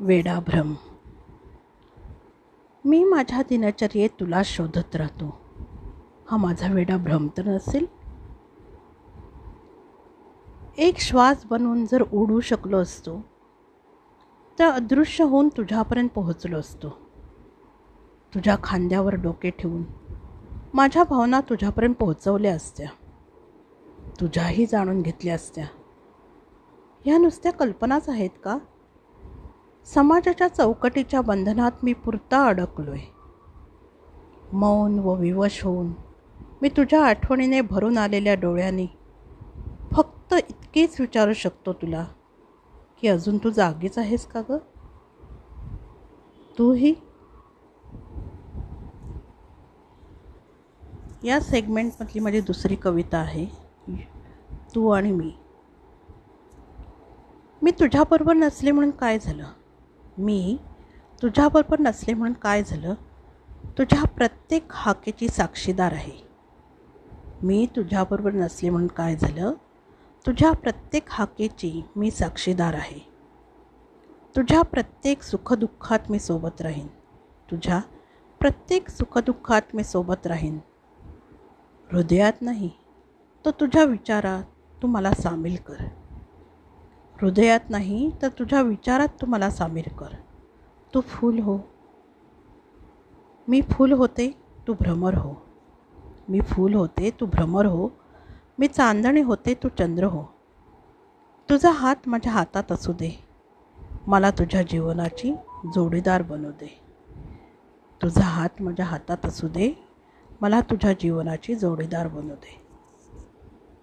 वेडाभ्रम. मी माझ्या दिनचर्येत तुला शोधत राहतो. हा माझा वेडा भ्रम तर नसेल एक श्वास बनवून जर उडू शकलो असतो तर अदृश्य होऊन तुझ्यापर्यंत पोहोचलो असतो. तुझ्या खांद्यावर डोके ठेवून माझ्या भावना तुझ्यापर्यंत पोहोचवल्या असत्या. तुझ्याही जाणून घेतल्या असत्या. ह्या नुसत्या कल्पनाच आहेत का? समाजाच्या चौकटीच्या बंधनात मी पुरता अडकलो आहे मौन व विवश होऊन मी तुझ्या आठवणीने भरून आलेल्या डोळ्यांनी फक्त इतकेच विचारू शकतो तुला की अजून तू जागीच आहेस का गं? तूही? या सेगमेंटमधली माझी दुसरी कविता आहे तू आणि मी. मी तुझ्याबरोबर नसले म्हणून काय झालं? मी तुझ्याबरोबर नसले म्हणून काय झालं? तुझ्या प्रत्येक हाकेची साक्षीदार आहे. मी तुझ्याबरोबर नसले म्हणून काय झालं? तुझ्या प्रत्येक हाकेची मी साक्षीदार आहे. तुझ्या प्रत्येक सुखदुःखात मी सोबत राहीन. तुझ्या प्रत्येक सुखदुःखात मी सोबत राहीन. हृदयात नाही तर तुझ्या विचारात तू मला सामील कर. हृदयात नाही तर तुझ्या विचारात तू मला सामील कर. तू फूल हो. मी फूल होते तू भ्रमर हो. मी फूल होते तू भ्रमर हो. मी चांदणी होते तू चंद्र हो. तुझा हात माझ्या हातात असू दे. मला तुझ्या जीवनाची जोडीदार बनू दे. तुझा हात माझ्या हातात असू दे. मला तुझ्या जीवनाची जोडीदार बनवू दे.